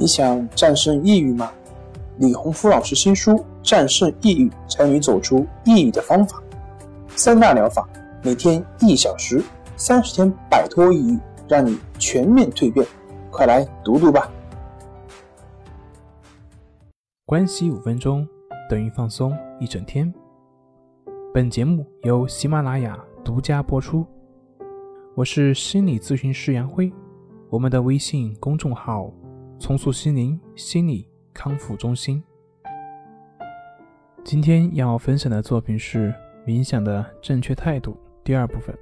你想战胜抑郁吗？李洪福老师新书《战胜抑郁，教你走出抑郁的方法》，三大疗法，每天一小时，三十天摆脱抑郁，让你全面蜕变。快来读读吧！关系五分钟等于放松一整天。本节目由喜马拉雅独家播出。我是心理咨询师杨辉，我们的微信公众号。重塑心灵心理康复中心。今天要分享的作品是冥想的正确态度第二部分。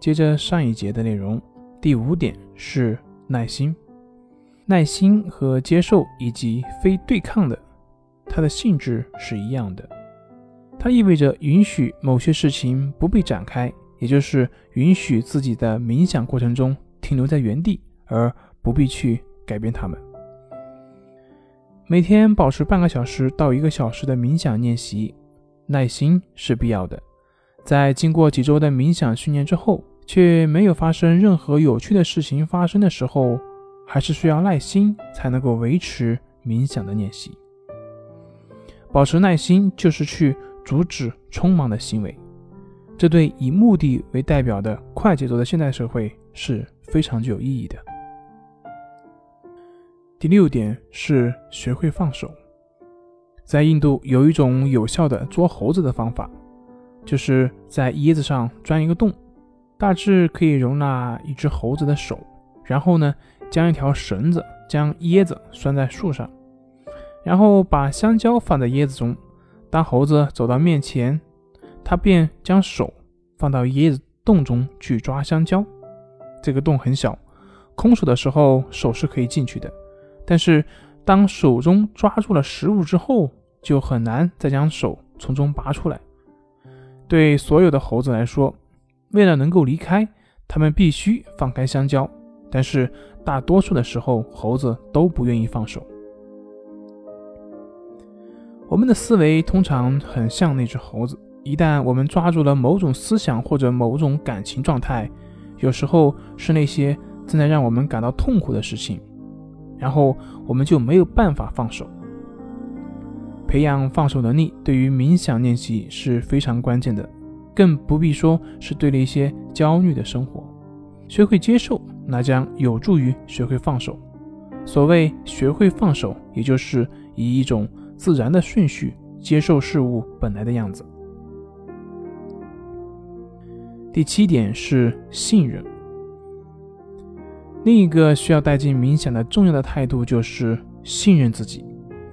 接着上一节的内容，第五点是耐心。耐心和接受以及非对抗的，它的性质是一样的。它意味着允许某些事情不被展开，也就是允许自己的冥想过程中停留在原地，而不必去。改变他们。每天保持半个小时到一个小时的冥想练习，耐心是必要的。在经过几周的冥想训练之后，却没有发生任何有趣的事情发生的时候，还是需要耐心才能够维持冥想的练习。保持耐心就是去阻止匆忙的行为，这对以目的为代表的快节奏的现代社会是非常具有意义的。第六点是学会放手。在印度有一种有效的捉猴子的方法，就是在椰子上钻一个洞，大致可以容纳一只猴子的手。然后呢，将一条绳子将椰子拴在树上，然后把香蕉放在椰子中。当猴子走到面前，他便将手放到椰子洞中去抓香蕉。这个洞很小，空手的时候手是可以进去的。但是，当手中抓住了食物之后，就很难再将手从中拔出来。对所有的猴子来说，为了能够离开，它们必须放开香蕉。但是，大多数的时候，猴子都不愿意放手。我们的思维通常很像那只猴子，一旦我们抓住了某种思想或者某种感情状态，有时候是那些正在让我们感到痛苦的事情。然后我们就没有办法放手。培养放手能力对于冥想练习是非常关键的，更不必说是对了一些焦虑的生活。学会接受，那将有助于学会放手。所谓学会放手，也就是以一种自然的顺序接受事物本来的样子。第七点是信任。另一个需要带进冥想的重要的态度就是信任自己。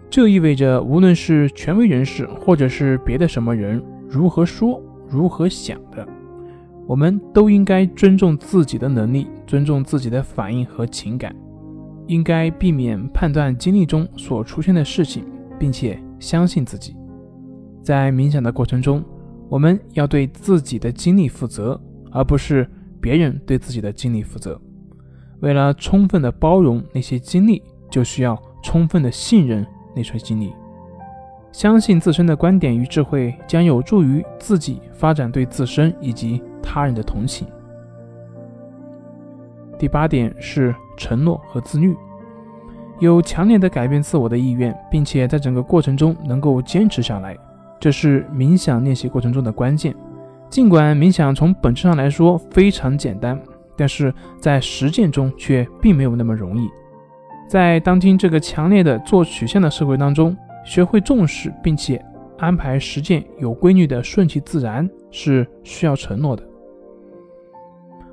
这意味着，无论是权威人士，或者是别的什么人如何说、如何想的，我们都应该尊重自己的能力，尊重自己的反应和情感，应该避免判断经历中所出现的事情，并且相信自己。在冥想的过程中，我们要对自己的经历负责，而不是别人对自己的经历负责。为了充分的包容那些经历，就需要充分的信任那些经历。相信自身的观点与智慧将有助于自己发展对自身以及他人的同情。第八点是承诺和自律，有强烈的改变自我的意愿，并且在整个过程中能够坚持下来，这是冥想练习过程中的关键。尽管冥想从本质上来说非常简单。但是在实践中却并没有那么容易。在当今这个强烈的做曲线的社会当中，学会重视并且安排实践有规律的顺其自然是需要承诺的。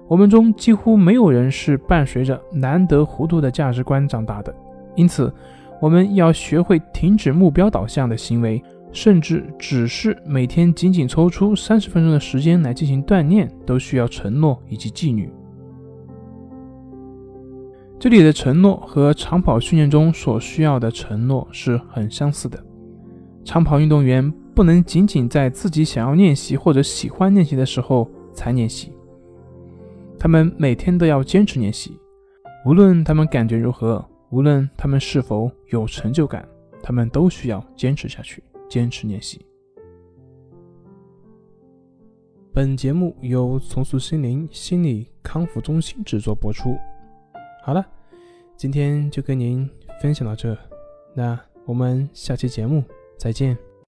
我们中几乎没有人是伴随着难得糊涂的价值观长大的，因此我们要学会停止目标导向的行为，甚至只是每天仅仅抽出三十分钟的时间来进行锻炼，都需要承诺以及纪律。这里的承诺和长跑训练中所需要的承诺是很相似的。长跑运动员不能仅仅在自己想要练习或者喜欢练习的时候才练习，他们每天都要坚持练习，无论他们感觉如何，无论他们是否有成就感，他们都需要坚持下去，坚持练习。本节目由重塑心灵心理康复中心制作播出。好了，今天就跟您分享到这，那我们下期节目再见。